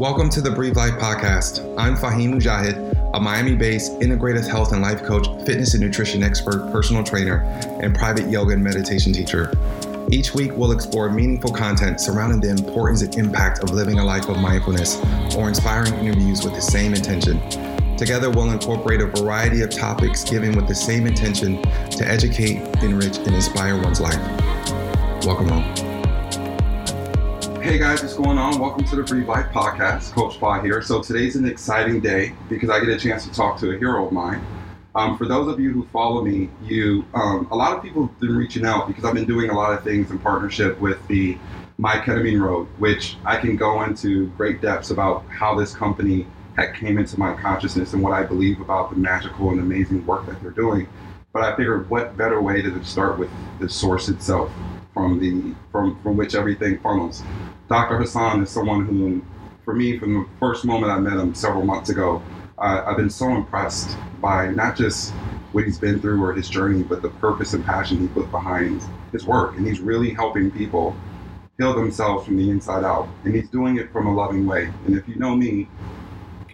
Welcome to the Breathe Life podcast. I'm Fahim Mujahid, a Miami based integrative health and life coach, fitness and nutrition expert, personal trainer, and private yoga and meditation teacher. Each week, we'll explore meaningful content surrounding the importance and impact of living a life of mindfulness or inspiring interviews with the same intention. Together, we'll incorporate a variety of topics given with the same intention to educate, enrich, and inspire one's life. Welcome home. Hey guys, what's going on? Welcome to the Breathe Life podcast. Coach Spa here. So today's an exciting day because I get a chance to talk to a hero of mine. Um, for those of you who follow me, you um, a lot of people have been reaching out because I've been doing a lot of things in partnership with the My Ketamine Road, which I can go into great depths about how this company had came into my consciousness and what I believe about the magical and amazing work that they're doing. But I figured, what better way to start with the source itself, from the from from which everything funnels. Dr. Hassan is someone who, for me, from the first moment I met him several months ago, I've been so impressed by not just what he's been through or his journey, but the purpose and passion he put behind his work. And he's really helping people heal themselves from the inside out. And he's doing it from a loving way. And if you know me,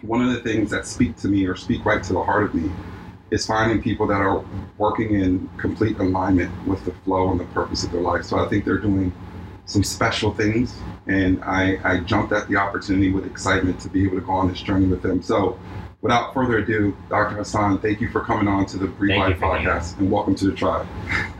one of the things that speak to me or speak right to the heart of me is finding people that are working in complete alignment with the flow and the purpose of their life. So I think they're doing some special things. And I, I jumped at the opportunity with excitement to be able to go on this journey with them. So without further ado, Dr. Hassan, thank you for coming on to the Breathe Life podcast and welcome to the tribe.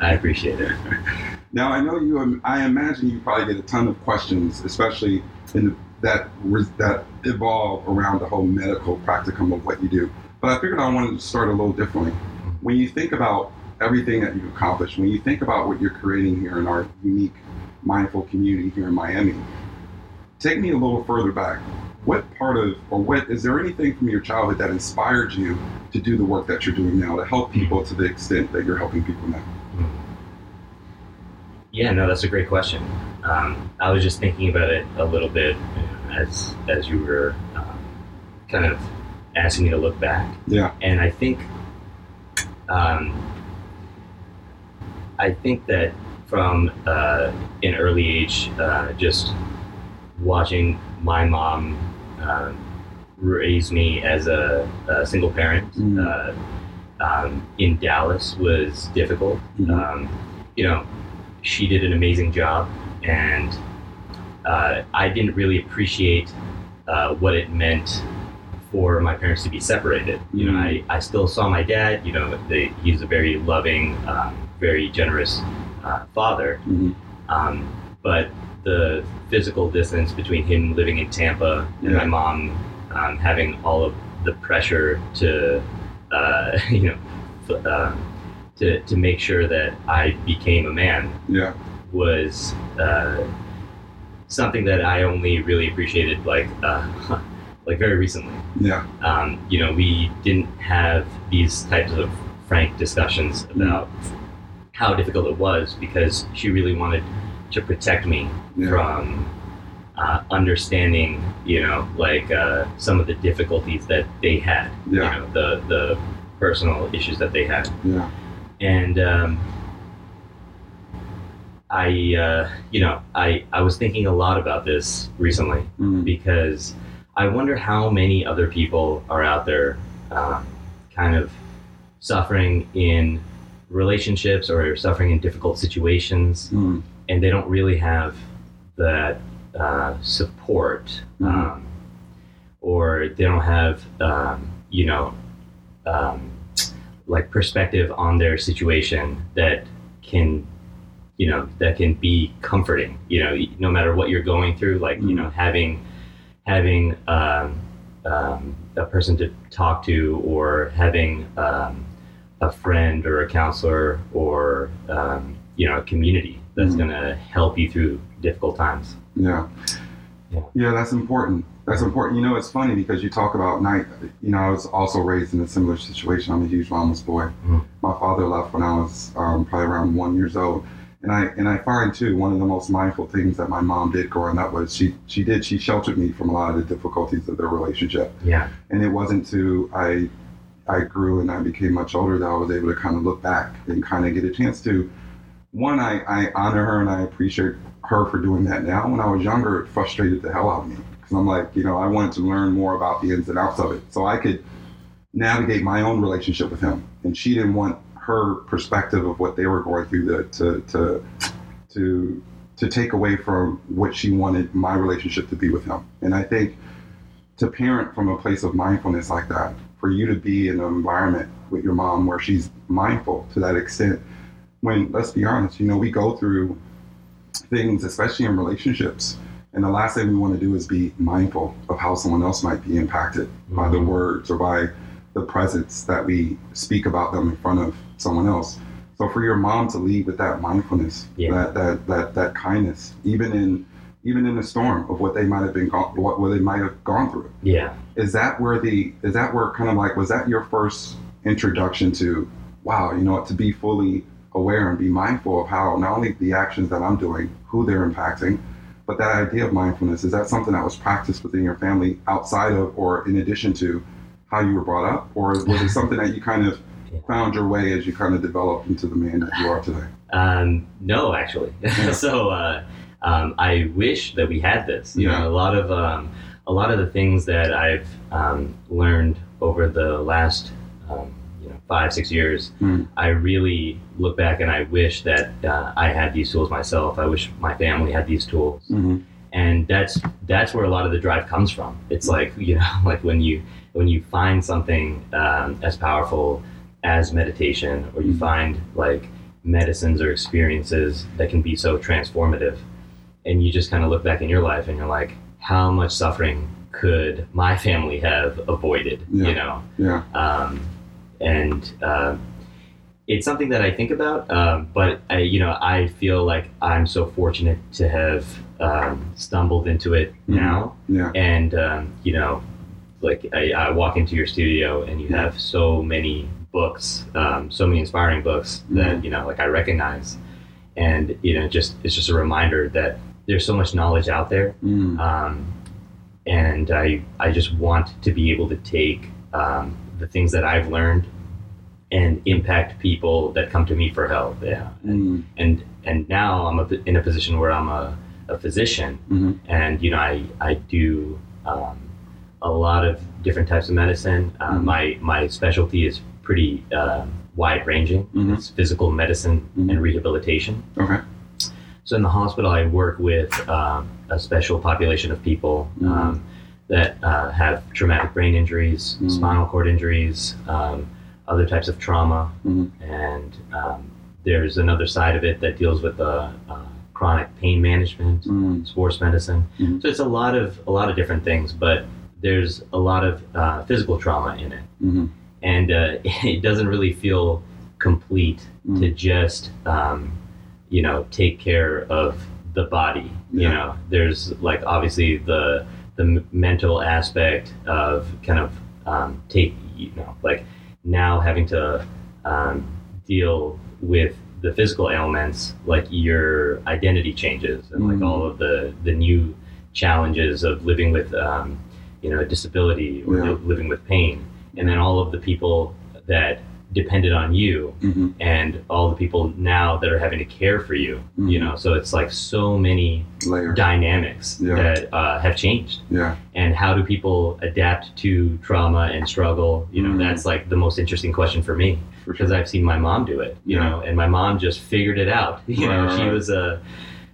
I appreciate it. now, I know you, um, I imagine you probably get a ton of questions, especially in the, that, that evolve around the whole medical practicum of what you do. But I figured I wanted to start a little differently. When you think about everything that you've accomplished, when you think about what you're creating here in our unique mindful community here in Miami. Take me a little further back. What part of, or what, is there anything from your childhood that inspired you to do the work that you're doing now to help people to the extent that you're helping people now? Yeah, no, that's a great question. Um, I was just thinking about it a little bit as as you were um, kind of asking me to look back. Yeah. And I think, um, I think that from uh, an early age, uh, just watching my mom uh, raise me as a, a single parent mm-hmm. um, in Dallas was difficult. Mm-hmm. Um, you know, she did an amazing job, and uh, I didn't really appreciate uh, what it meant for my parents to be separated. You know. I, I still saw my dad. You know, they, he's a very loving, um, very generous uh, father. Mm-hmm. Um, but the physical distance between him living in Tampa and yeah. my mom um, having all of the pressure to, uh, you know, uh, to, to make sure that I became a man yeah. was uh, something that I only really appreciated like uh, like very recently. Yeah. Um, you know, we didn't have these types of frank discussions mm-hmm. about mm how difficult it was because she really wanted to protect me yeah. from uh, understanding, you know, like uh, some of the difficulties that they had, yeah. you know, the the personal issues that they had. Yeah. And um, I, uh, you know, I I was thinking a lot about this recently mm-hmm. because I wonder how many other people are out there, um, kind of suffering in relationships or suffering in difficult situations, mm. and they don't really have that uh, support, mm-hmm. um, or they don't have, um, you know, um, like perspective on their situation that can, you know, that can be comforting. You know, no matter what you're going through, like mm. you know, having having um, um, a person to talk to or having um, a friend or a counselor or um, you know a community that's mm-hmm. going to help you through difficult times. Yeah. yeah, yeah, that's important. That's important. You know, it's funny because you talk about night. You know, I was also raised in a similar situation. I'm a huge mama's boy. Mm-hmm. My father left when I was um, probably around one years old. And I and I find too one of the most mindful things that my mom did growing up was she she did she sheltered me from a lot of the difficulties of their relationship. Yeah. And it wasn't to I I grew and I became much older that I was able to kind of look back and kind of get a chance to. One, I, I honor her and I appreciate her for doing that now. When I was younger, it frustrated the hell out of me because I'm like, you know, I wanted to learn more about the ins and outs of it, so I could navigate my own relationship with him. And she didn't want her perspective of what they were going through to to to to, take away from what she wanted my relationship to be with him. And I think to parent from a place of mindfulness like that, for you to be in an environment with your mom where she's mindful to that extent, when let's be honest, you know, we go through things, especially in relationships. And the last thing we want to do is be mindful of how someone else might be impacted mm-hmm. by the mm-hmm. words or by the presence that we speak about them in front of someone else. So for your mom to lead with that mindfulness, yeah. that, that that that kindness, even in even in the storm of what they might have been gone, what, what they might have gone through. Yeah. Is that where the is that where kind of like was that your first introduction to wow, you know what, to be fully aware and be mindful of how not only the actions that I'm doing, who they're impacting, but that idea of mindfulness, is that something that was practiced within your family outside of or in addition to how you were brought up? Or was it something that you kind of found your way as you kind of developed into the man that you are today? Um, no, actually. Yeah. so uh, um, I wish that we had this. You yeah. know, a lot of um, a lot of the things that I've um, learned over the last um, you know five six years, mm. I really look back and I wish that uh, I had these tools myself. I wish my family had these tools. Mm-hmm. And that's that's where a lot of the drive comes from. It's like you know, like when you when you find something um, as powerful as meditation, or you mm-hmm. find like medicines or experiences that can be so transformative, and you just kind of look back in your life and you're like, how much suffering could my family have avoided? Yeah. You know? Yeah. Um, and uh, it's something that I think about, um, but I, you know, I feel like I'm so fortunate to have um, stumbled into it mm-hmm. now. Yeah. And um, you know, like I, I, walk into your studio and you have so many books, um, so many inspiring books that mm-hmm. you know, like I recognize, and you know, just it's just a reminder that there's so much knowledge out there, mm. um, and I I just want to be able to take um, the things that I've learned and impact people that come to me for help. Yeah, and mm. and, and now I'm a, in a position where I'm a, a physician, mm-hmm. and you know I I do. Um, a lot of different types of medicine. Uh, mm-hmm. My my specialty is pretty uh, wide ranging. Mm-hmm. It's physical medicine mm-hmm. and rehabilitation. Okay. So in the hospital, I work with um, a special population of people mm-hmm. um, that uh, have traumatic brain injuries, mm-hmm. spinal cord injuries, um, other types of trauma, mm-hmm. and um, there's another side of it that deals with uh, uh, chronic pain management, sports medicine. So it's a lot of a lot of different things, but there's a lot of uh, physical trauma in it, mm-hmm. and uh, it doesn't really feel complete mm-hmm. to just um, you know take care of the body. Yeah. You know, there's like obviously the the mental aspect of kind of um, take you know like now having to um, deal with the physical ailments like your identity changes and like mm-hmm. all of the the new challenges of living with um, you know, a disability or yeah. living with pain, and then all of the people that depended on you mm-hmm. and all the people now that are having to care for you mm-hmm. you know so it's like so many Layers. dynamics yeah. that uh, have changed yeah and how do people adapt to trauma and struggle you know mm-hmm. that's like the most interesting question for me because sure. i've seen my mom do it you yeah. know and my mom just figured it out you right, know she was a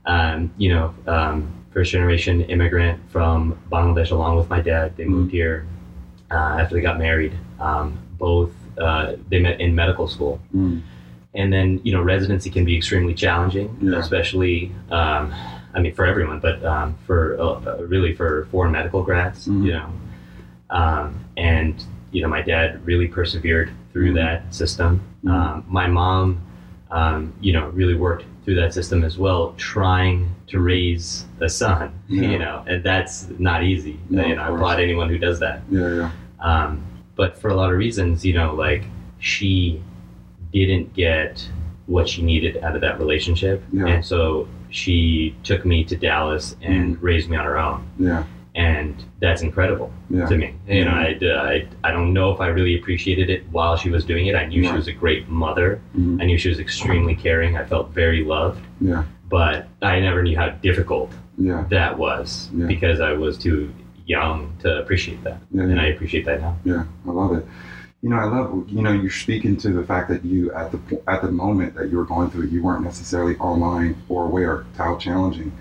um, you know um, first generation immigrant from Bangladesh along with my dad. They moved Mm-hmm. here uh, after they got married. Um, both uh, they met in medical school, Mm. and then you know residency can be extremely challenging, Yeah. especially. Um, I mean, for everyone, but um, for uh, uh, really for foreign medical grads, Mhm. you know, um, and you know, my dad really persevered through Mhm. that system. Um, my mom, um, you know, really worked through that system as well, trying to raise a son, Yeah. you know, and that's not easy. No, you know, I applaud anyone who does that. yeah yeah Um, but for a lot of reasons, you know, like she didn't get what she needed out of that relationship. Yeah. And so she took me to Dallas and raised me on her own. yeah And that's incredible yeah to me. You know. I, I, I don't know if I really appreciated it while she was doing it. I knew she was a great mother. Mhm. I knew she was extremely caring. I felt very loved. yeah But I never knew how difficult yeah that was Yeah. because I was too young to appreciate that, Yeah, and yeah. I appreciate that now. Yeah, I love it. You know, I love. You know, you're speaking to the fact that you at the at the moment that you were going through it, you weren't necessarily online or aware how challenging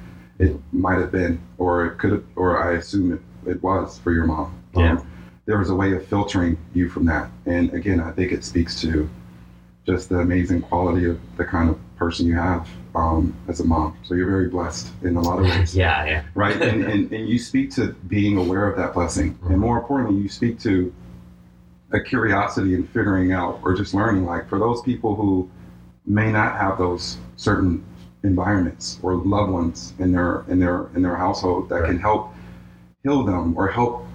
it might have been, or it could have, or I assume it, it was for your mom. Yeah. there was a way of filtering you from that, and again, I think it speaks to just the amazing quality of the kind of person you have um, as a mom. So you're very blessed in a lot of ways yeah, yeah, right? And, and, and you speak to being aware of that blessing. And more importantly, you speak to a curiosity in figuring out or just learning. Like for those people who may not have those certain environments or loved ones in their in their in their household that can help heal them or help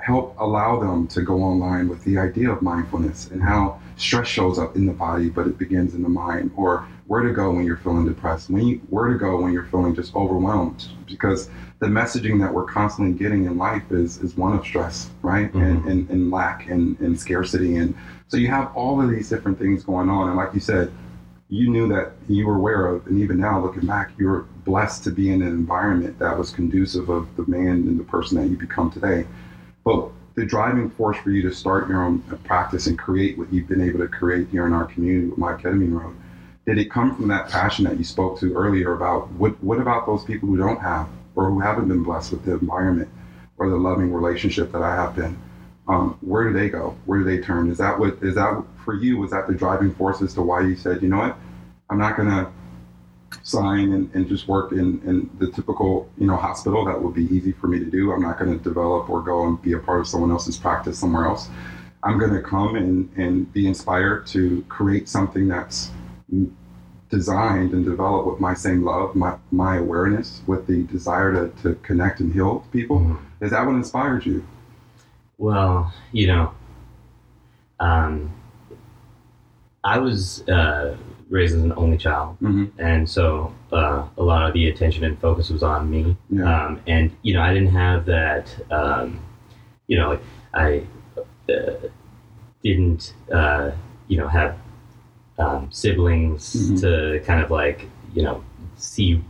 help allow them to go online with the idea of mindfulness and how stress shows up in the body but it begins in the mind or where to go when you're feeling depressed when you where to go when you're feeling just overwhelmed because the messaging that we're constantly getting in life is is one of stress right? Mm-hmm. And, and and lack and, and scarcity. And so you have all of these different things going on. And like you said you knew that you were aware of and even now looking back you were blessed to be in an environment that was conducive of the man and the person that you become today but the driving force for you to start your own practice and create what you've been able to create here in our community with my ketamine road, did it come from that passion that you spoke to earlier about what what about those people who don't have or who haven't been blessed with the environment or the loving relationship that I have been? Um, where do they go? Where do they turn? Is that what is that for you? Was that the driving force as to why you said, you know what, I'm not gonna sign and, and just work in, in the typical you know hospital. That would be easy for me to do. I'm not going to develop or go and be a part of someone else's practice somewhere else. I'm going to come and, and be inspired to create something that's designed and developed with my same love my, my awareness with the desire to, to connect and heal people. Mhm. is that what inspired you? Well, you know, um, I was uh, raised as an only child, mm-hmm. and so uh, a lot of the attention and focus was on me. yeah Um, and you know, I didn't have that. Um, you know, like I uh, didn't. Uh, you know, have um, siblings Mhm. to kind of like you know see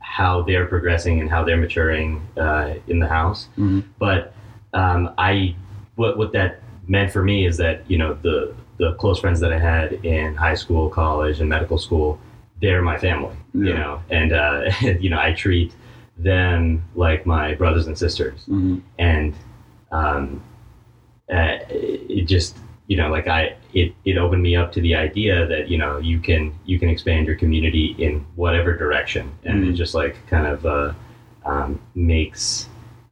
how they're progressing and how they're maturing uh, in the house. Mhm. But um, I, what what that meant for me is that you know the the close friends that I had in high school, college, and medical school, they're my family. You know, and uh, you know I treat them like my brothers and sisters, mm-hmm. and um, uh, it just you know like I it it opened me up to the idea that you know you can you can expand your community in whatever direction, and it Mhm. just like kind of uh, um, makes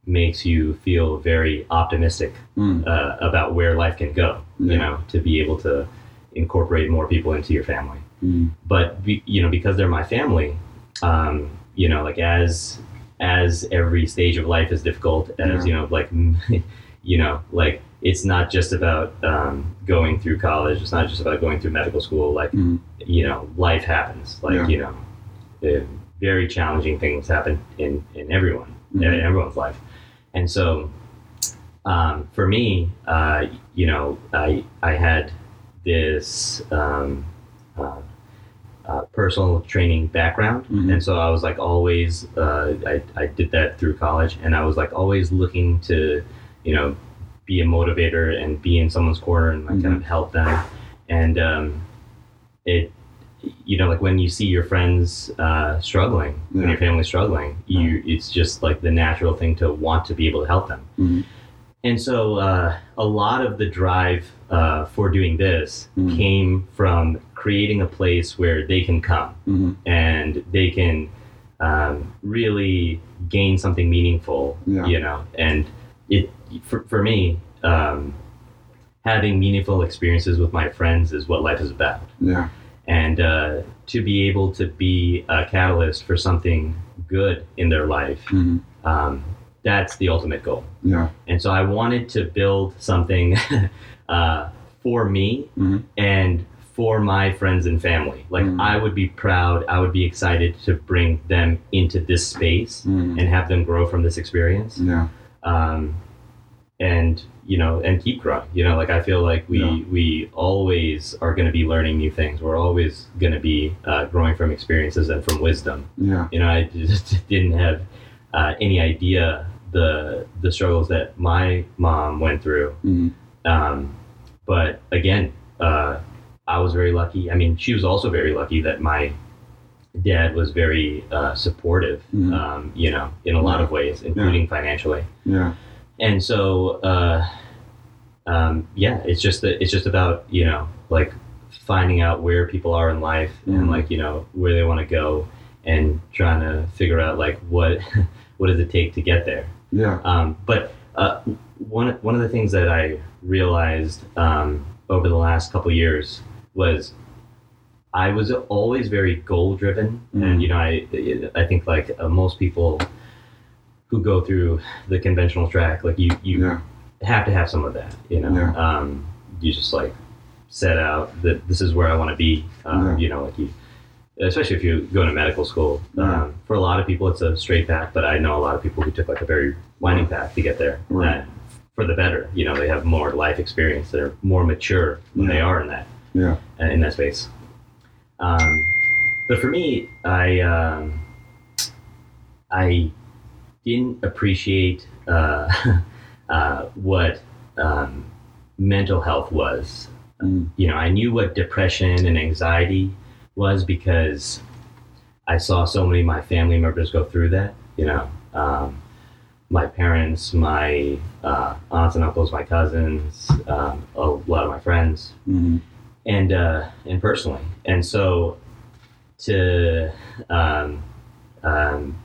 makes you feel very optimistic mm uh, about where life can go. Yeah. You know, to be able to incorporate more people into your family. mm But be, you know, because they're my family, um, you know, like as as every stage of life is difficult, as Yeah. you know, like you know, like it's not just about um, going through college. It's not just about going through medical school. Like mm you know, life happens. Like Yeah. you know, uh, very challenging things happen in in everyone, Mhm. in everyone's life, and so um, for me, uh, you know, I I had this um, uh, uh, personal training background, Mhm. and so I was like always uh, I I did that through college, and I was like always looking to you know be a motivator and be in someone's corner and like kind of help them, and um, it you know like when you see your friends uh, struggling, when your family's struggling, you it's just like the natural thing to want to be able to help them. Mhm. And so uh, a lot of the drive uh, for doing this Mhm. came from creating a place where they can come mm and they can um, really gain something meaningful, Yeah. you know. And it for, for me, um, having meaningful experiences with my friends is what life is about. yeah And uh, to be able to be a catalyst for something good in their life, mm um, that's the ultimate goal. yeah And so I wanted to build something uh, for me Mhm. and for my friends and family. Like Mhm. I would be proud, I would be excited to bring them into this space mm and have them grow from this experience. yeah Um, and you know, and keep growing. You know, like I feel like we Yeah. we always are going to be learning new things. We're always going to be uh, growing from experiences and from wisdom yeah you know, I just didn't have uh, any idea the the struggles that my mom went through. Mhm. Um, but again, uh, I was very lucky. I mean, she was also very lucky that my dad was very uh, supportive. Mhm. Um, you know, in a lot of ways, including financially. Yeah. And so, uh, um, yeah, it's just that it's just about you know like finding out where people are in life Mhm. and like you know where they want to go and trying to figure out like what what does it take to get there. Yeah. Um, but uh, one one of the things that I realized um, over the last couple years was I was always very goal driven, Mhm. and you know I I think like uh, most people who go through the conventional track, like you you Yeah. have to have some of that. You know, Yeah. um, you just like set out that this is where I want to be. Um, Yeah. You know, like you, especially if you go to medical school. Um, for a lot of people, it's a straight path, but I know a lot of people who took like a very winding path to get there. Right. Uh, for the better, you know, they have more life experience. They're more mature when they are in that Yeah. uh, in that space. Um, but for me, I um, I didn't appreciate uh, uh, what um, mental health was. Mm. You know, I knew what depression and anxiety was because I saw so many of my family members go through that. You know, um, my parents, my uh, aunts and uncles, my cousins, um, a lot of my friends Mhm. and uh, and personally, and so to um, um,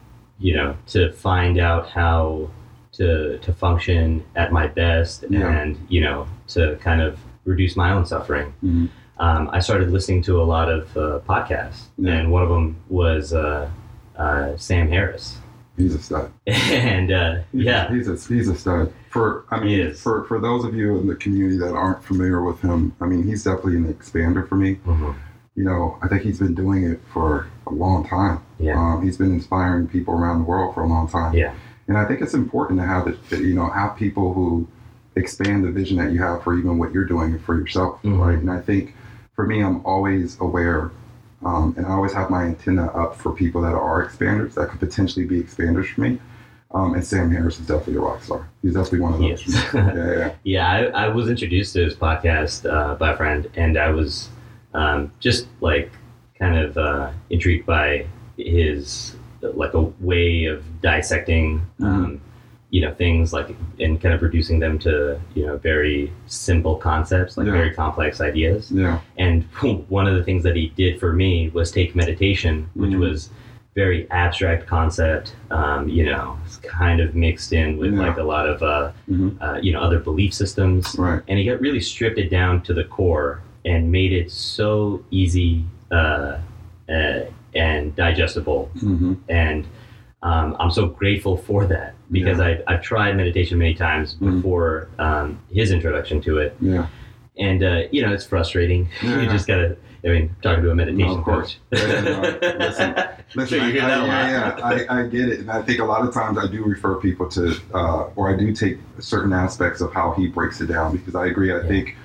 you know to find out how to to function at my best, Yeah. and you know to kind of reduce my own suffering. Mhm. Um, I started listening to a lot of uh, podcasts, Yeah. and one of them was uh, uh, Sam Harris, He's a stud. and uh, He's, yeah, He's a he's a stud. For I He mean, is. for for those of you in the community that aren't familiar with him, I mean, he's definitely an expander for me. Mhm. You know, I think he's been doing it for a long time. yeah, Um, he's been inspiring people around the world for a long time. yeah, And I think it's important to have it, you know, have people who expand the vision that you have for even what you're doing for yourself, Mhm. right? And I think for me, I'm always aware, um, and I always have my antenna up for people that are expanders that could potentially be expanders for me. Um, and Sam Harris is definitely a rock star. He's definitely one of those. is. yeah, yeah, Yeah, I, I was introduced to his podcast uh, by a friend, and I was um, just like kind of uh, intrigued by his like a way of dissecting, um, you know, things like and kind of reducing them to you know very simple concepts, like Yeah. very complex ideas. yeah, And one of the things that he did for me was take meditation, which Mhm. was very abstract concept, um, you know, it's kind of mixed in with Yeah. like a lot of uh, Mhm. uh, you know other belief systems right. and he got really stripped it down to the core and made it so easy uh, uh, and digestible hmm and um, i'm so grateful for that because Yeah. I've, I've tried meditation many times Mhm. before um, his introduction to it Yeah, and uh, you know it's frustrating Yeah. you just gotta i mean talking to a meditation No, of course. coach Yeah, no, listen, Listen, Sure, I, I, yeah, yeah, I, I get it, and I think a lot of times I do refer people to, uh, or I do take certain aspects of how he breaks it down because I agree. I Yeah. think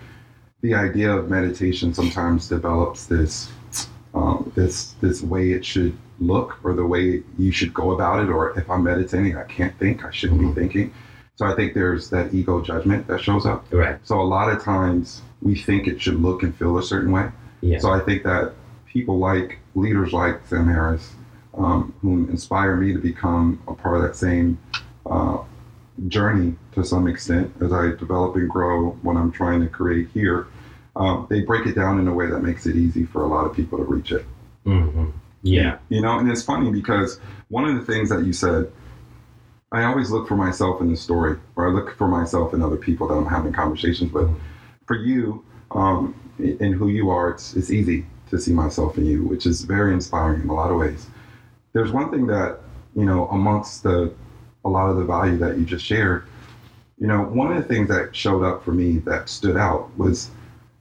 the idea of meditation sometimes develops this, um, this this way it should look, or the way you should go about it, or if I'm meditating, I can't think, I shouldn't Mhm. be thinking. So I think there's that ego judgment that shows up. right So a lot of times we think it should look and feel a certain way. yeah So I think that people like leaders like Sam Harris, um, who inspire me to become a part of that same uh, journey to some extent as I develop and grow what I'm trying to create here. Um, they break it down in a way that makes it easy for a lot of people to reach it. hmm yeah You know, and it's funny because one of the things that you said, I always look for myself in the story, or I look for myself in other people that I'm having conversations with. For you, um, in who you are, it's, it's easy to see myself in you, which is very inspiring in a lot of ways. There's one thing that, you know, amongst the a lot of the value that you just shared, you know, one of the things that showed up for me that stood out was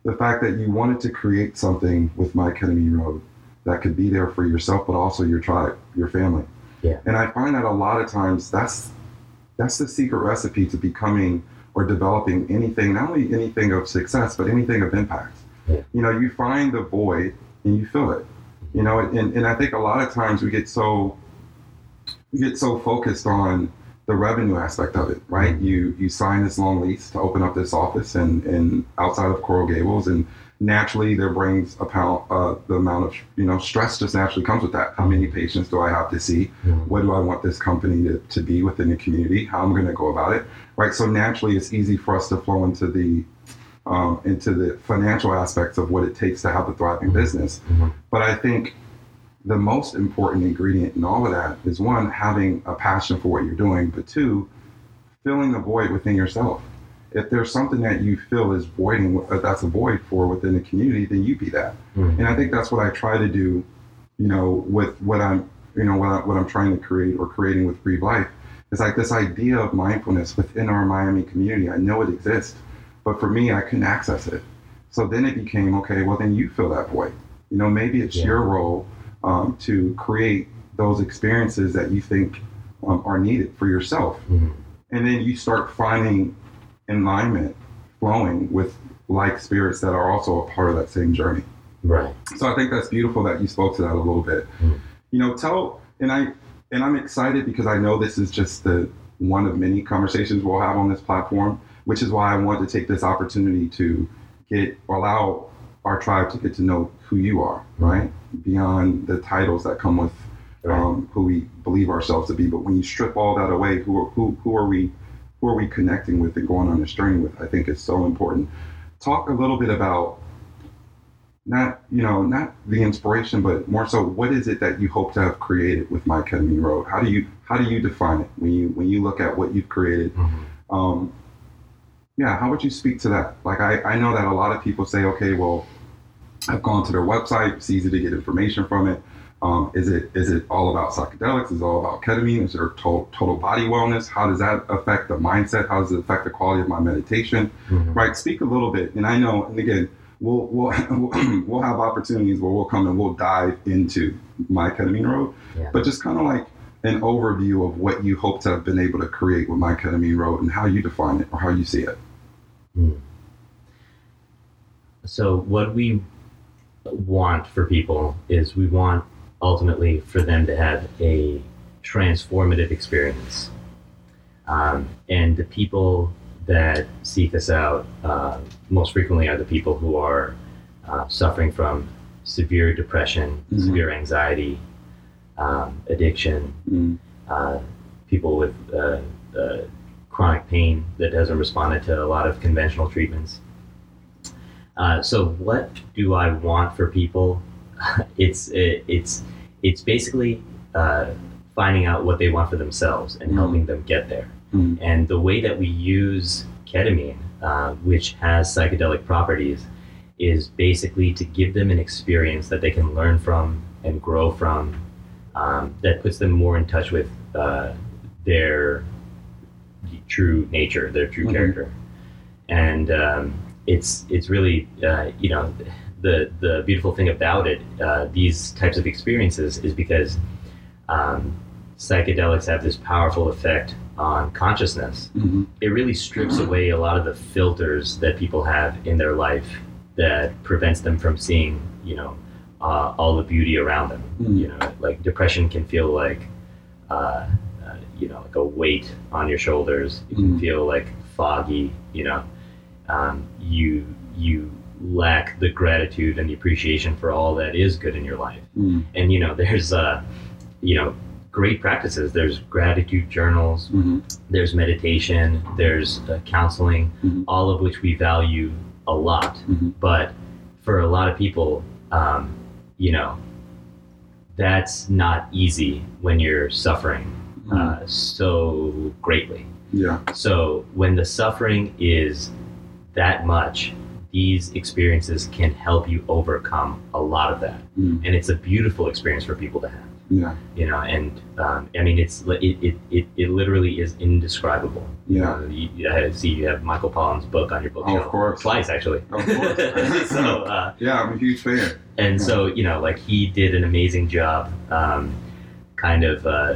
the fact that you wanted to create something with My Ketamine Road that could be there for yourself, but also your tribe, your family. Yeah. And I find that a lot of times that's that's the secret recipe to becoming or developing anything, not only anything of success, but anything of impact. Yeah. You know, you find the void and you fill it. You know, and, and I think a lot of times we get so get so focused on the revenue aspect of it, right? Mm-hmm. You you sign this long lease to open up this office and and outside of Coral Gables, and naturally there brings about uh, the amount of you know stress just naturally comes with that. How many patients do I have to see? Mhm. What do I want this company to, to be within the community? How I'm going to go about it, right? So naturally, it's easy for us to flow into the um, into the financial aspects of what it takes to have a thriving Mhm. business. Mhm. But I think the most important ingredient in all of that is one, having a passion for what you're doing, but two, filling the void within yourself. If there's something that you feel is voiding, uh, that's a void for within the community, then you be that. Mhm. And I think that's what I try to do, you know, with what I'm, you know, what, I, what I'm trying to create or creating with Breathe Life. It's like this idea of mindfulness within our Miami community. I know it exists, but for me, I couldn't access it. So then it became, okay, well, then you fill that void. You know, maybe it's Yeah. your role um, to create those experiences that you think um, are needed for yourself. Mhm. And then you start finding alignment flowing with like spirits that are also a part of that same journey. Right. So I think that's beautiful that you spoke to that a little bit. Mm. You know, tell and I and I'm excited because I know this is just the one of many conversations we'll have on this platform, which is why I wanted to take this opportunity to get allow our tribe to get to know who you are, right? Beyond the titles that come with Right. um, who we believe ourselves to be. But when you strip all that away, who are, who who are we who are we connecting with and going on this journey with? I think is so important. Talk a little bit about not you know not the inspiration, but more so what is it that you hope to have created with My Ketamine Road? How do you how do you define it when you when you look at what you've created? Mhm. Um, yeah, how would you speak to that? Like I, I know that a lot of people say, okay, well, I've gone to their website. It's easy to get information from it. Um, is it is it all about psychedelics? Is it all about ketamine? Is there total, total body wellness? How does that affect the mindset? How does it affect the quality of my meditation? Mhm. Right. Speak a little bit. And I know, and again, we'll we'll we'll have opportunities where we'll come and we'll dive into my ketamine road. Yeah. But just kind of like an overview of what you hope to have been able to create with my ketamine road and how you define it or how you see it. So what we want for people is we want ultimately for them to have a transformative experience. Um, and the people that seek us out uh, most frequently are the people who are uh, suffering from severe depression, Mhm. severe anxiety, um, addiction, Mm. uh, people with uh, uh, chronic pain that hasn't responded to a lot of conventional treatments. Uh, so, what do I want for people? it's it, it's it's basically uh, finding out what they want for themselves and Mhm. helping them get there. Mm. And the way that we use ketamine, uh, which has psychedelic properties, is basically to give them an experience that they can learn from and grow from um, that puts them more in touch with uh, their true nature, their true Mhm. character. And um, it's it's really uh, you know the the beautiful thing about it, uh, these types of experiences, is because um, psychedelics have this powerful effect on consciousness. Mhm. It really strips away a lot of the filters that people have in their life that prevents them from seeing, you know, uh, all the beauty around them. Mm. You know, like depression can feel like, uh, uh, you know, like a weight on your shoulders. It can Mm. feel like foggy. You know, um, you you lack the gratitude and the appreciation for all that is good in your life Mm. and you know there's uh you know great practices there's gratitude journals Mhm. there's meditation there's uh, counseling Mhm. all of which we value a lot Mhm. but for a lot of people um, you know that's not easy when you're suffering Mm. uh, so greatly Yeah. so when the suffering is that much these experiences can help you overcome a lot of that Mm. and it's a beautiful experience for people to have Yeah. you know and um, i mean it's it, it, it, it literally is indescribable You Yeah. know, you, I see you have michael pollan's book on your Oh, bookshelf of course. twice actually Of course. so uh, Yeah, I'm a huge fan. and so you know like he did an amazing job um, kind of uh,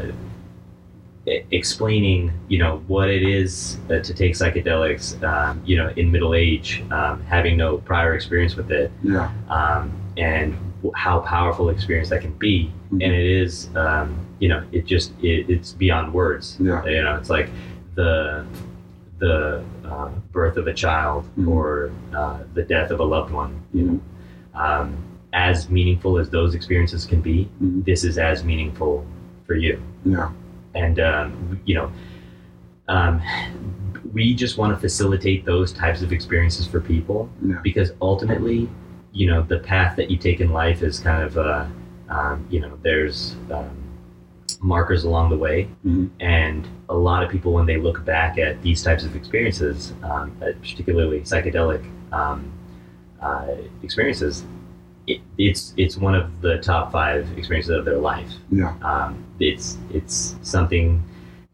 explaining you know what it is uh, to take psychedelics um, you know in middle age um, having no prior experience with it Yeah. um, and how powerful experience that can be Mhm. and it is um, you know, it just it, it's beyond words. Yeah. You know, it's like the the uh, birth of a child Mhm. or uh, the death of a loved one. You Mhm. know, um, as meaningful as those experiences can be, Mhm. this is as meaningful for you. Yeah. And um, you know, um, we just want to facilitate those types of experiences for people Yeah. because ultimately, you know, the path that you take in life is kind of, uh, um, you know, there's um, markers along the way, Mhm. and a lot of people when they look back at these types of experiences, um, uh, particularly psychedelic um, uh, experiences, it, it's it's one of the top five experiences of their life. Yeah. Um, it's it's something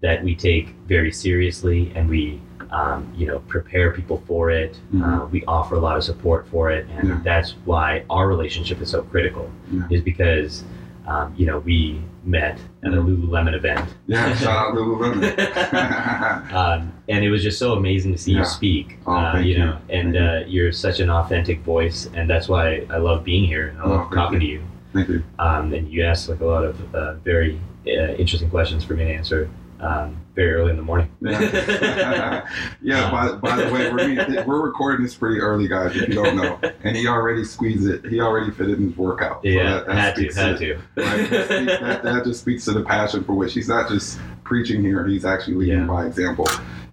that we take very seriously, and we um, you know prepare people for it. Mhm. Uh, we offer a lot of support for it, and Yeah. that's why our relationship is so critical. Yeah. Is because um, you know we met at a. Lululemon event, Yeah. Shout out Lululemon. um, and it was just so amazing to see Yeah. you speak. Oh, uh, you you. know, and uh, you're such an authentic voice, and that's why I love being here. and I Oh, love thank talking you. to you. Thank you. Um, and you asked like a lot of uh, very interesting questions for me to answer um, very early in the morning. Yeah. By, by the way, we're, we're recording this pretty early, guys. If you don't know, and he already squeezed it. He already fit it in his workout. So yeah, that- that had to, had to. Right? That, that, that just speaks to the passion for which he's not just preaching here; he's actually leading Yeah. by example.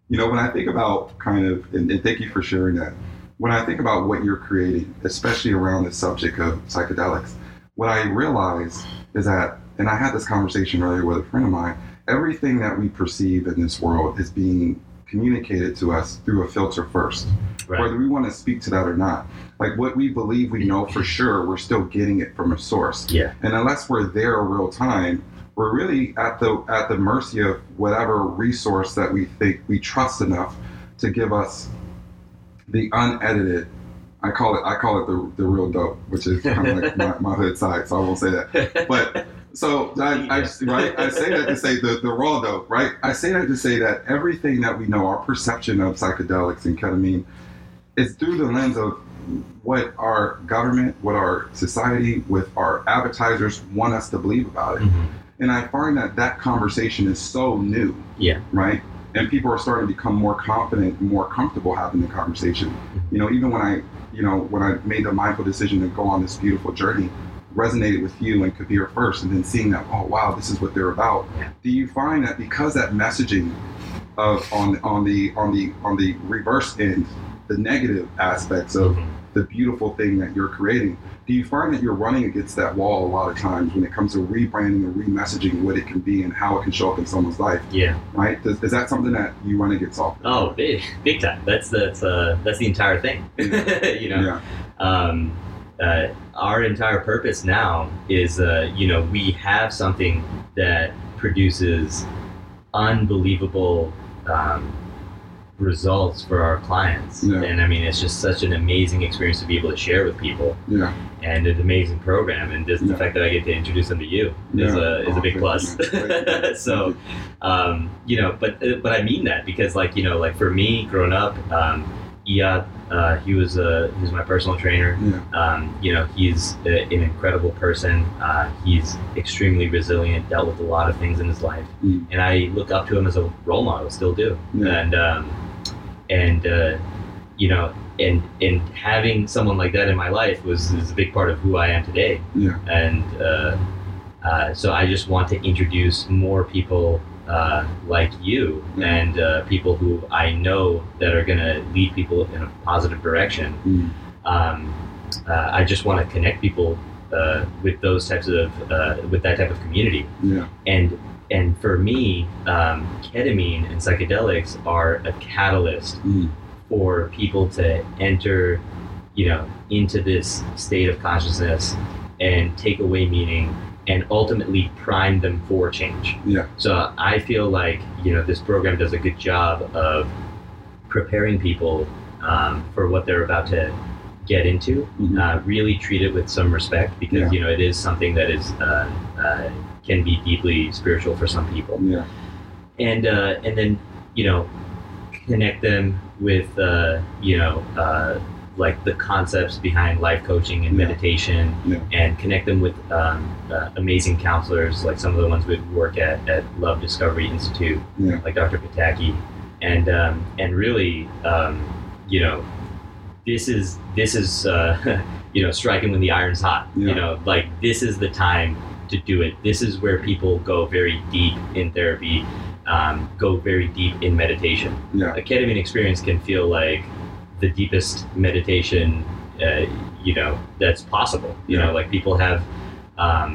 You know, when I think about kind of, and, and thank you for sharing that. When I think about what you're creating, especially around the subject of psychedelics, what I realize is that, and I had this conversation earlier with a friend of mine. Everything that we perceive in this world is being communicated to us through a filter first Right. whether we want to speak to that or not. Like what we believe we know for sure, we're still getting it from a source. Yeah. And unless we're there real time, we're really at the at the mercy of whatever resource that we think we trust enough to give us the unedited. I call it I call it the, the real dope, which is kind of like my, my hood side, so I won't say that. But so I, I just- right, I say that to say the, the raw dope, right? I say that to say that everything that we know, our perception of psychedelics and ketamine, is through the lens of what our government, what our society, with our advertisers want us to believe about it. Mhm. And I find that that conversation is so new, Yeah. right? And people are starting to become more confident, more comfortable having the conversation. You know, even when I, you know, when I made the mindful decision to go on this beautiful journey, resonated with you and Kabir first, and then seeing that, oh wow, this is what they're about. Do you find that because that messaging of on on the on the on the reverse end, the negative aspects of Mhm. the beautiful thing that you're creating, do you find that you're running against that wall a lot of times when it comes to rebranding and remessaging what it can be and how it can show up in someone's life, Yeah. right? Does, is that something that you run against often? Oh, big, big time. That's that's uh, that's the entire thing. you know. Yeah. um, uh, our entire purpose now is, uh, you know, we have something that produces unbelievable um, results for our clients, Yeah. and I mean, it's just such an amazing experience to be able to share with people, Yeah. and an amazing program, and just Yeah. the fact that I get to introduce them to you is a is Oh, a big plus. you, man. Thank so, um, you know, but but I mean that because, like, you know, like for me, growing up, um, uh, he was uh, he was my personal trainer. Yeah. Um, you know, he's a, an incredible person. Uh, he's extremely resilient, dealt with a lot of things in his life, Mm. and I look up to him as a role model, still do. Yeah. And um, and uh, you know, and and having someone like that in my life was is a big part of who I am today. Yeah. And uh, uh, so I just want to introduce more people. Uh, like you and uh, people who I know that are going to lead people in a positive direction Mm. um, uh, I just want to connect people uh, with those types of uh, with that type of community. Yeah. And and for me, um, ketamine and psychedelics are a catalyst Mm. for people to enter, you know, into this state of consciousness and take away meaning and ultimately prime them for change. Yeah. So I feel like you know this program does a good job of preparing people um, for what they're about to get into. Mhm. Uh, really treat it with some respect because Yeah. you know it is something that is uh, uh, can be deeply spiritual for some people, Yeah. and uh, and then you know connect them with uh, you know uh, like the concepts behind life coaching and Yeah. meditation Yeah. and connect them with um, uh, amazing counselors like some of the ones we work at at Love Discovery Institute Yeah. like Dr. Pataki and um, and really um, you know this is this is uh, you know striking when the iron's hot you know like this is the time to do it this is where people go very deep in therapy um, go very deep in meditation Yeah. a ketamine experience can feel like the deepest meditation uh, you know that's possible you Yeah. know like people have um,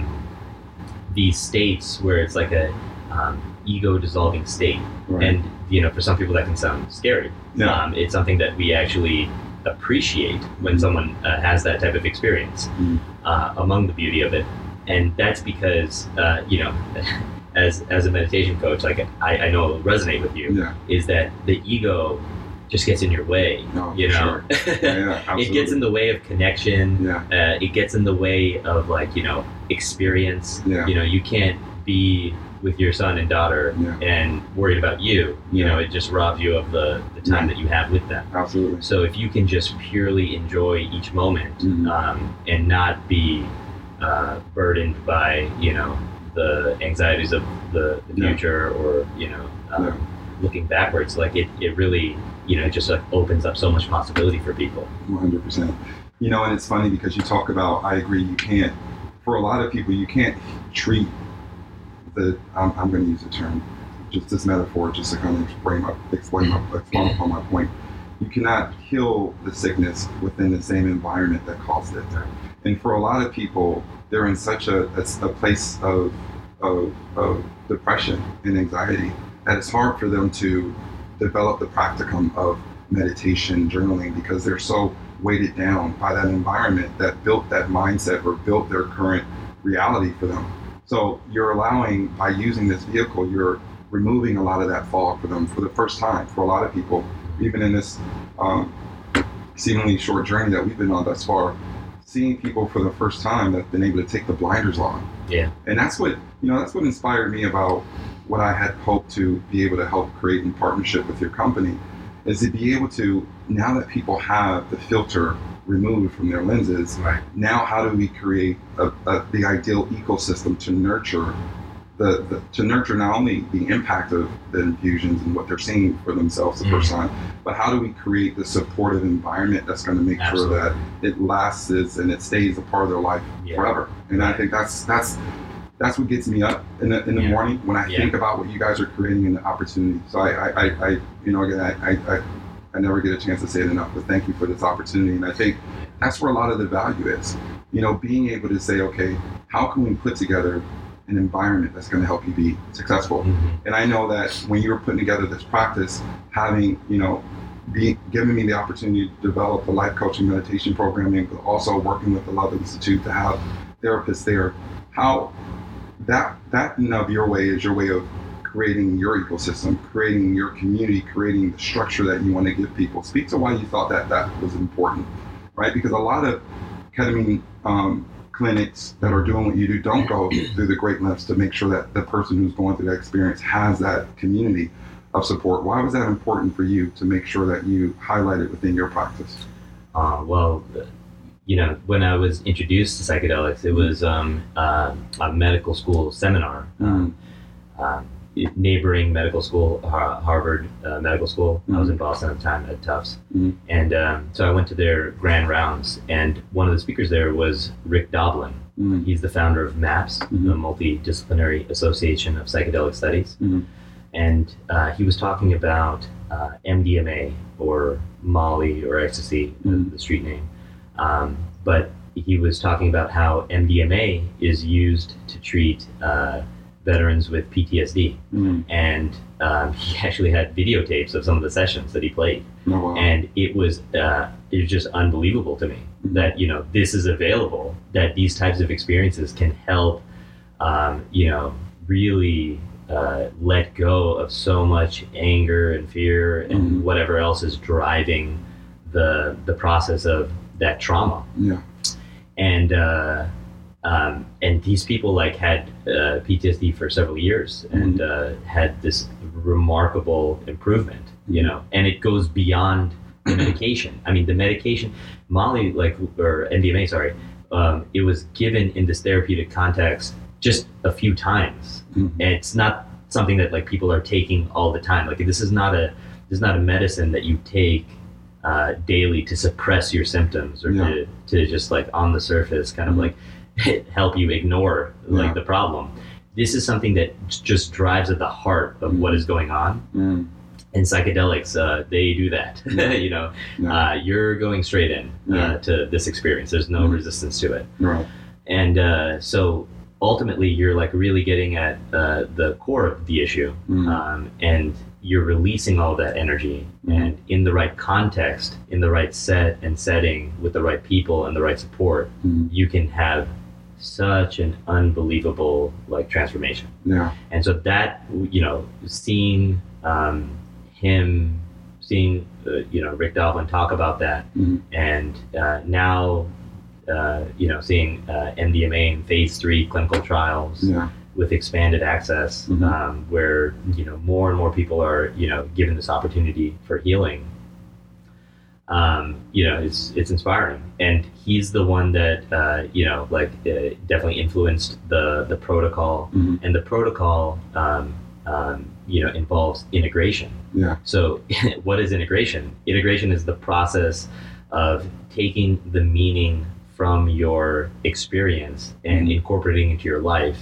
these states where it's like a um, ego dissolving state Right. and you know for some people that can sound scary Yeah. um, it's something that we actually appreciate when someone uh, has that type of experience Mhm. uh, among the beauty of it and that's because uh, you know as as a meditation coach like I, I know it will resonate with you yeah. is that the ego just gets in your way No, you know sure. Yeah, yeah, it gets in the way of connection Yeah. uh, it gets in the way of like you know experience Yeah. you know you can't be with your son and daughter Yeah. and worried about you you Yeah. know it just robs you of the, the time that you have with them Absolutely. so if you can just purely enjoy each moment Mhm. um, and not be uh, burdened by you know the anxieties of the, the future or you know um, looking backwards like it, it really you know it just like opens up so much possibility for people 100%. You know, and it's funny because you talk about, I agree, you can't, for a lot of people, you can't treat the, I'm, I'm going to use the term, just this metaphor, just to kind of explain my, explain my, explain upon my point. You cannot heal the sickness within the same environment that caused it. And for a lot of people, they're in such a, a, a place of, of, of depression and anxiety that it's hard for them to develop the practicum of meditation, journaling, because they're so weighted down by that environment that built that mindset or built their current reality for them. So you're allowing, by using this vehicle, you're removing a lot of that fog for them for the first time. For a lot of people, even in this um, seemingly short journey that we've been on thus far, seeing people for the first time that've been able to take the blinders off. Yeah. And that's what, you know, that's what inspired me about what I had hoped to be able to help create in partnership with your company is to be able to, now that people have the filter removed from their lenses, right now how do we create a, a, the ideal ecosystem to nurture the, the to nurture not only the impact of the infusions and what they're seeing for themselves the mm. first time, but how do we create the supportive environment that's going to make Absolutely. sure that it lasts and it stays a part of their life Yeah. forever. And I think that's that's that's what gets me up in the, in the Yeah. morning when I Yeah. think about what you guys are creating and the opportunity. So I, I, I, I you know, again, I, I, I, never get a chance to say it enough, but thank you for this opportunity. And I think that's where a lot of the value is. You know, being able to say, okay, how can we put together an environment that's going to help you be successful? Mhm. And I know that when you were putting together this practice, having, you know, be giving me the opportunity to develop the life coaching meditation programming, but also working with the Love Institute to have therapists there, how that that in of your way is your way of creating your ecosystem, creating your community, creating the structure that you want to give people. Speak to why you thought that that was important, right? Because a lot of ketamine um, clinics that are doing what you do don't go through the great lengths to make sure that the person who's going through that experience has that community of support. Why was that important for you to make sure that you highlight it within your practice? Uh, well, you know, when I was introduced to psychedelics, it was um, uh, a medical school seminar. Um, um, neighboring medical school, Harvard uh, Medical School. I was in Boston at the time at Tufts, Mhm. and um, so I went to their grand rounds. And one of the speakers there was Rick Doblin. Mm. He's the founder of MAPS, Mhm. the Multidisciplinary Association of Psychedelic Studies. Mhm. And uh, he was talking about uh, MDMA or Molly or ecstasy, the- the street name. Um, but he was talking about how MDMA is used to treat uh, veterans with PTSD. Mm. And um, he actually had videotapes of some of the sessions that he played Oh, wow. and it was uh, it was just unbelievable to me Mhm. that you know this is available that these types of experiences can help um, you know really uh, let go of so much anger and fear and Mhm. whatever else is driving the the process of that trauma yeah. and uh, um, and these people like had uh, PTSD for several years and uh, had this remarkable improvement, you know, and it goes beyond the medication. I mean, the medication, Molly, like or MDMA, sorry, um, it was given in this therapeutic context just a few times, Mhm. and it's not something that like people are taking all the time. Like this is not a this is not a medicine that you take uh, daily to suppress your symptoms or Yeah. to, to just like on the surface kind of Mhm. like help you ignore like Yeah. the problem. This is something that just drives at the heart of Mhm. what is going on. Mm, And psychedelics, uh, they do that. You know, uh, you're going straight in uh, to this experience. There's no Mhm. resistance to it right. and uh, so ultimately you're like really getting at uh, the core of the issue Mm, um, and you're releasing all that energy Mhm. and in the right context in the right set and setting with the right people and the right support mm, you can have such an unbelievable like transformation yeah. and so that you know seeing um, him seeing uh, you know rick Doblin talk about that Mhm. and uh, now uh, you know seeing uh, mdma in phase three clinical trials Yeah. With expanded access Mhm. um, where you know more and more people are you know given this opportunity for healing um, you know it's it's inspiring and he's the one that uh, you know like uh, definitely influenced the the protocol Mhm. and the protocol um, um, you know involves integration Yeah. so what is integration integration is the process of taking the meaning from your experience and Mhm. incorporating into your life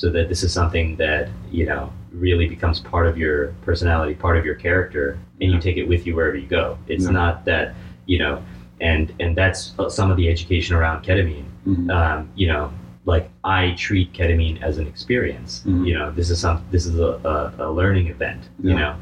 so that this is something that you know really becomes part of your personality part of your character and Yeah. you take it with you wherever you go it's Yeah. not that you know and and that's some of the education around ketamine Mhm. um, you know, like I treat ketamine as an experience. Mhm. You know, this is some this is a, a, a learning event. You know,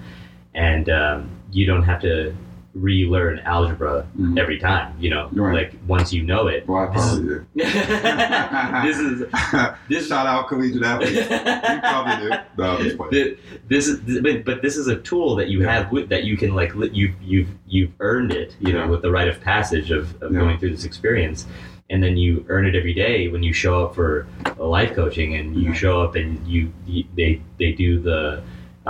and um, you don't have to relearn algebra Mhm. every time. You know, Right. like once you know it. Well, I this is- do. this is this Shout out collegiate athletes. You probably do. No, just this is but, but this is a tool that you Yeah. have with that you can like you've you've you've earned it you know with the rite of passage of, of Yeah. going through this experience and then you earn it every day when you show up for a life coaching and you Yeah. show up and you, you they they do the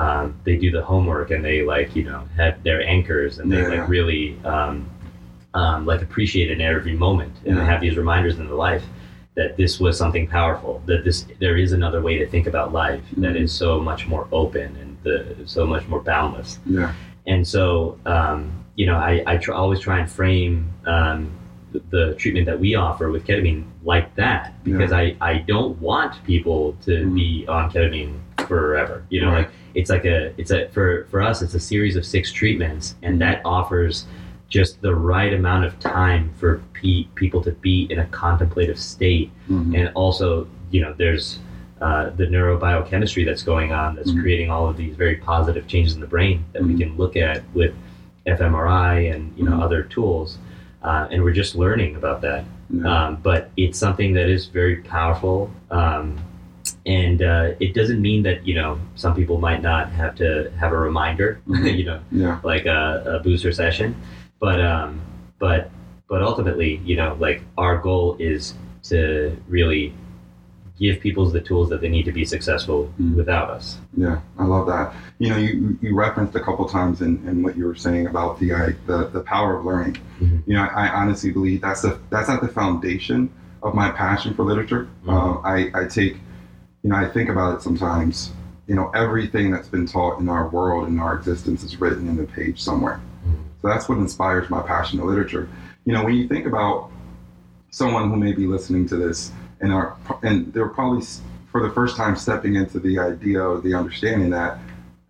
um, they do the homework and they like you know have their anchors and they Yeah, like really um, um, like appreciate it in every moment and Yeah. have these reminders in their life that this was something powerful that this there is another way to think about life that Mhm. is so much more open and the, so much more boundless Yeah. and so um, you know i, I tr- always try and frame um, the, the treatment that we offer with ketamine like that because I, I don't want people to Mhm. be on ketamine forever you know Right. like it's like a it's a for for us it's a series of six treatments and that offers just the right amount of time for pe- people to be in a contemplative state Mhm. and also you know there's uh, the neurobiochemistry that's going on that's Mhm. creating all of these very positive changes in the brain that we Mhm. can look at with fMRI and you know Mhm. other tools uh, and we're just learning about that Yeah. um, but it's something that is very powerful um, and uh, it doesn't mean that you know some people might not have to have a reminder Mhm. you know yeah. like a, a booster session but um but but ultimately you know like our goal is to really give people the tools that they need to be successful Mhm. without us Yeah, I love that. You know, you you referenced a couple times in, in what you were saying about the uh, the, the power of learning. Mhm. You know, I, I honestly believe that's the that's at the foundation of my passion for literature. Mhm. Uh, I I take, you know, I think about it sometimes. You know, everything that's been taught in our world and our existence is written in the page somewhere. So that's what inspires my passion to literature. You know, when you think about someone who may be listening to this and are and they're probably for the first time stepping into the idea or the understanding that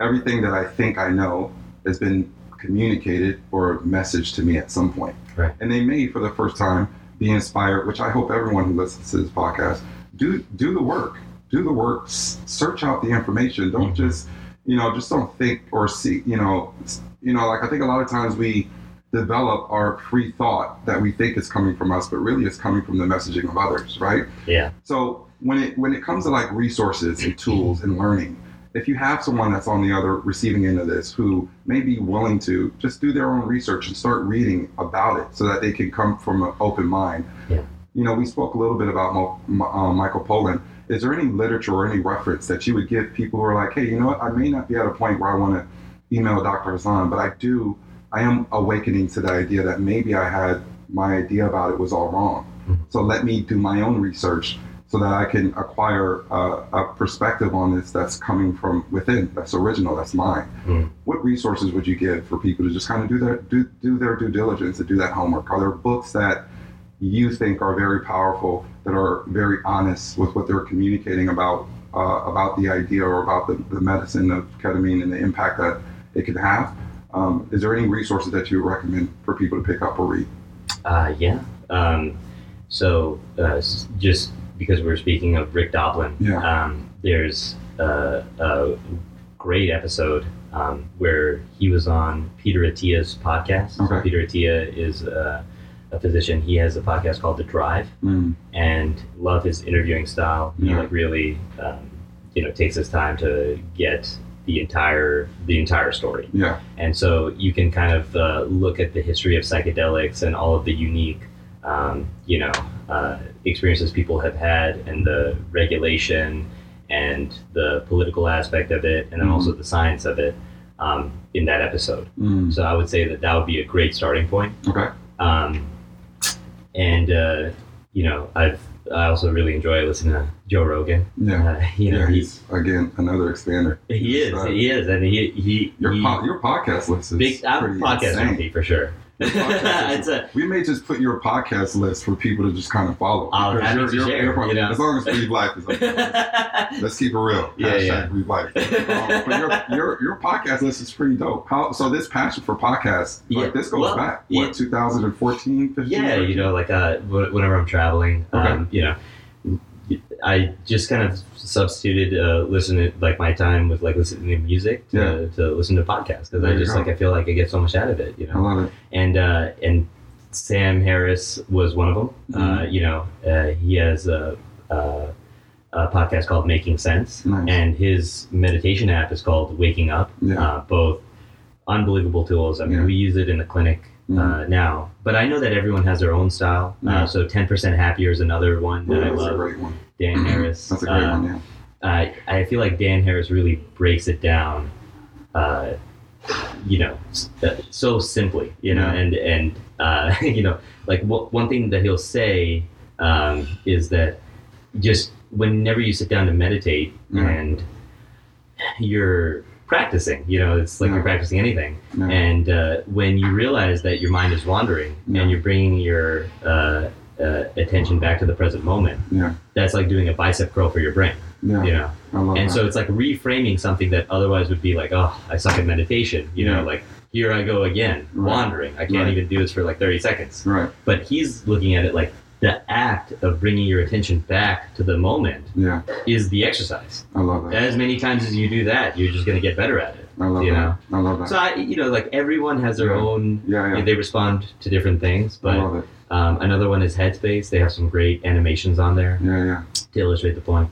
everything that I think I know has been communicated or messaged to me at some point. Right. And they may for the first time be inspired, which I hope everyone who listens to this podcast do do the work. Do the work. Search out the information. Don't Mhm. just you know just don't think or see you know you know like I think a lot of times we develop our free thought that we think is coming from us, but really it's coming from the messaging of others, right? yeah So when it when it comes to like resources and tools and learning, if you have someone that's on the other receiving end of this who may be willing to just do their own research and start reading about it so that they can come from an open mind. Yeah. You know, we spoke a little bit about Mo, Mo- uh, Michael Pollan. Is there any literature or any reference that you would give people who are like, hey, you know what, I may not be at a point where I want to email Dr. Hassan, but I do I am awakening to the idea that maybe I had my idea about it was all wrong. Mhm. So let me do my own research so that I can acquire a, a perspective on this that's coming from within, that's original, that's mine. Mhm. What resources would you give for people to just kind of do their do, do their due diligence and do that homework? Are there books that you think are very powerful that are very honest with what they're communicating about uh, about the idea or about the, the medicine of ketamine and the impact that it could have? Um, is there any resources that you recommend for people to pick up or read? Uh, yeah. Um, so uh, just because we're speaking of Rick Doblin, Yeah. um, there's uh, a great episode um, where he was on Peter Attia's podcast. So Peter Attia is uh, a physician. He has a podcast called The Drive, Mm, and love his interviewing style. He like really, um, you know, takes his time to get the entire the entire story. yeah, And so you can kind of uh, look at the history of psychedelics and all of the unique, um, you know, uh, experiences people have had and the regulation and the political aspect of it, and then Mhm. also the science of it um, in that episode. mm, So I would say that that would be a great starting point. okay, Um, and, uh, you know, I've, I also really enjoy listening to Joe Rogan. yeah. Uh, you know, yeah, he's, he's again another expander. he is, Uh, he is. And he, he, Your he po- your podcast list is big, I'm podcast insane. for sure. Your podcast it's a, we may just put your podcast list for people to just kind of follow. I'll Because happy your- to your- share, your- you know. As long as Breathe Life is up there. Let's keep it real. Yeah, Hashtag yeah. Breathe Life. Um, but your, your your podcast list is pretty dope. How so? This passion for podcasts, Yeah, like this goes well, back yeah. what 2014, 15? yeah, you know, like uh, whenever I'm traveling, um, you know, I just kind of substituted uh, listening like my time with like listening to music to, Yeah. to listen to podcasts because I just go. like I feel like I get so much out of it, you know, I love it. and uh, and Sam Harris was one of them. Uh, Mhm. you know, uh, he has a, a, a podcast called Making Sense, Nice. and his meditation app is called Waking Up. Yeah. Uh, both unbelievable tools. I mean, Yeah. we use it in the clinic uh, Mhm. now, but I know that everyone has their own style. Yeah. Uh, so, ten percent happier is another one that I That's a love. great one. Dan Harris. That's a great Uh, one. Yeah. I I feel like Dan Harris really breaks it down, uh, you know, uh, so simply, you know, Yeah. and and uh, you know, like w- one thing that he'll say um, is that just whenever you sit down to meditate Yeah. and you're practicing, you know, it's like Yeah. you're practicing anything, Yeah. and uh, when you realize that your mind is wandering Yeah. and you're bringing your uh, uh, attention back to the present moment, Yeah. that's like doing a bicep curl for your brain Yeah. you know and that. so it's like reframing something that otherwise would be like oh i suck at meditation you know like here i go again Right. wandering i can't Right. even do this for like 30 seconds right. but he's looking at it like the act of bringing your attention back to the moment Yeah. is the exercise I love that. as many times as you do that you're just going to get better at it I love you that. I love that. so i you know like everyone has their Yeah. own yeah. Yeah. they respond to different things I but love it. um, another one is headspace they have some great animations on there Yeah. Yeah. to illustrate the point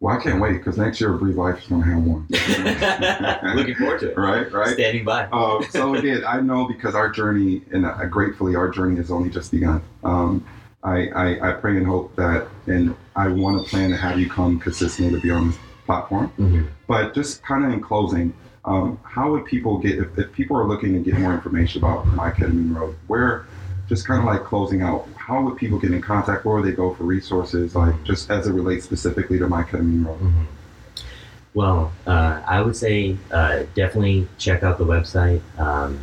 Well, I can't wait because next year Breathe Life is going to have one. looking forward to it right. Right. standing by Uh, so again, I know because our journey, and uh, gratefully, our journey has only just begun. Um, I, I, I pray and hope that, and I want to plan to have you come consistently to be on this platform. Mhm. But just kind of in closing, um, how would people get if, if people are looking to get more information about My Ketamine Road? Where, just kind of like closing out, how would people get in contact? Where would they go for resources? Like just as it relates specifically to My Ketamine Road. Mhm. Well, uh, I would say uh, definitely check out the website. Um,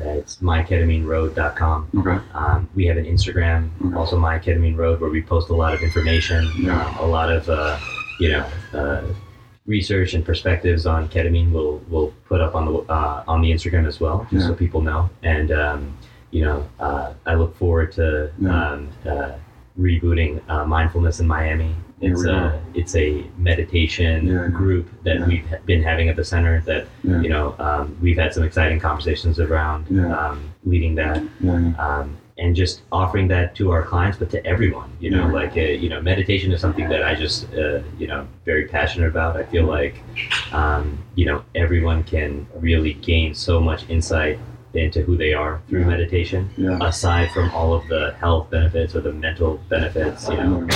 it's myketamineroad.com. Okay. Um, we have an Instagram, Okay. also myketamine road, where we post a lot of information, Yeah. um, a lot of uh, you know uh, research and perspectives on ketamine. We'll we'll put up on the uh, on the Instagram as well, just so people know. And um, you know, uh, I look forward to Yeah. Rebooting uh, mindfulness in Miami. It's a it's a meditation Yeah, group that Yeah. we've been having at the center. That you know um, we've had some exciting conversations around um, leading that um, and just offering that to our clients, but to everyone. You know, like uh, you know, meditation is something that I just uh, you know very passionate about. I feel like um, you know everyone can really gain so much insight into who they are through Yeah. meditation, Yeah. aside from all of the health benefits or the mental benefits. You know,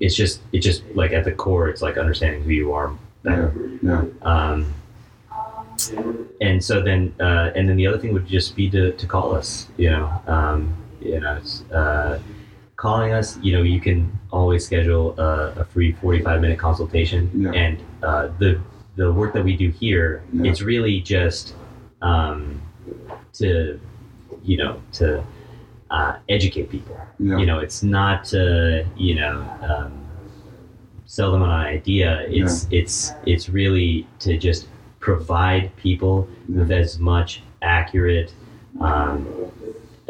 it's just it's just like at the core, it's like understanding who you are better. Yeah. Um, and so then, uh, and then the other thing would just be to, to call us. You know, um, you know, uh, calling us. You know, you can always schedule a, a free forty-five minute consultation, Yeah. and uh, the the work that we do here, it's really just um, to, you know, to uh, educate people. Yeah. You know, it's not to, you know. Um, sell them an idea it's it's it's really to just provide people with as much accurate um,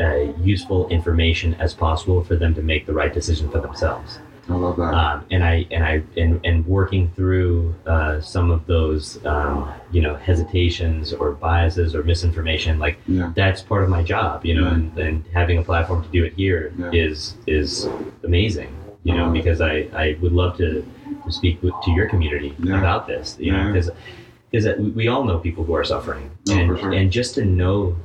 uh, useful information as possible for them to make the right decision for themselves I love that. um, and I and I and, and working through uh, some of those um, you know hesitations or biases or misinformation like yeah. that's part of my job you know Yeah. and, and having a platform to do it here is Yeah. is amazing you know Uh-huh. because I, I would love to, to speak with, to your community about this you know because because we, all know people who are suffering No, and for sure. and just to know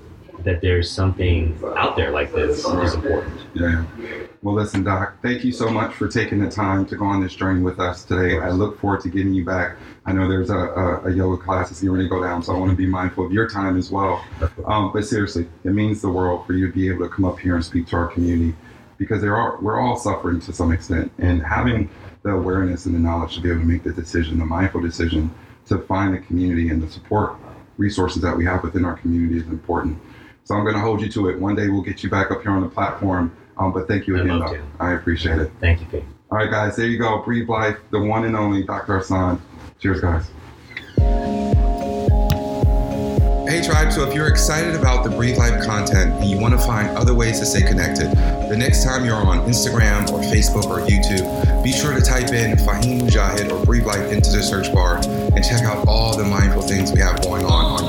that there's something out there like this is important Yeah. Well, listen, Doc, thank you so much for taking the time to go on this journey with us today. I look forward to getting you back. I know there's a, a, a yoga class that's ready to go down, so I want to be mindful of your time as well. Um, but seriously, it means the world for you to be able to come up here and speak to our community because there are we're all suffering to some extent, and having the awareness and the knowledge to be able to make the decision, the mindful decision to find the community and the support resources that we have within our community is important. So I'm going to hold you to it. One day we'll get you back up here on the platform. Um, but thank you I'd again, love to. I appreciate it. thank you Pete. All right, guys, there you go. Breathe Life, the one and only Dr. Hassan. Cheers, guys. Hey Tribe, so if you're excited about the Breathe Life content and you want to find other ways to stay connected, the next time you're on Instagram or Facebook or YouTube, be sure to type in Fahim Mujahid or Breathe Life into the search bar and check out all the mindful things we have going on on your favorite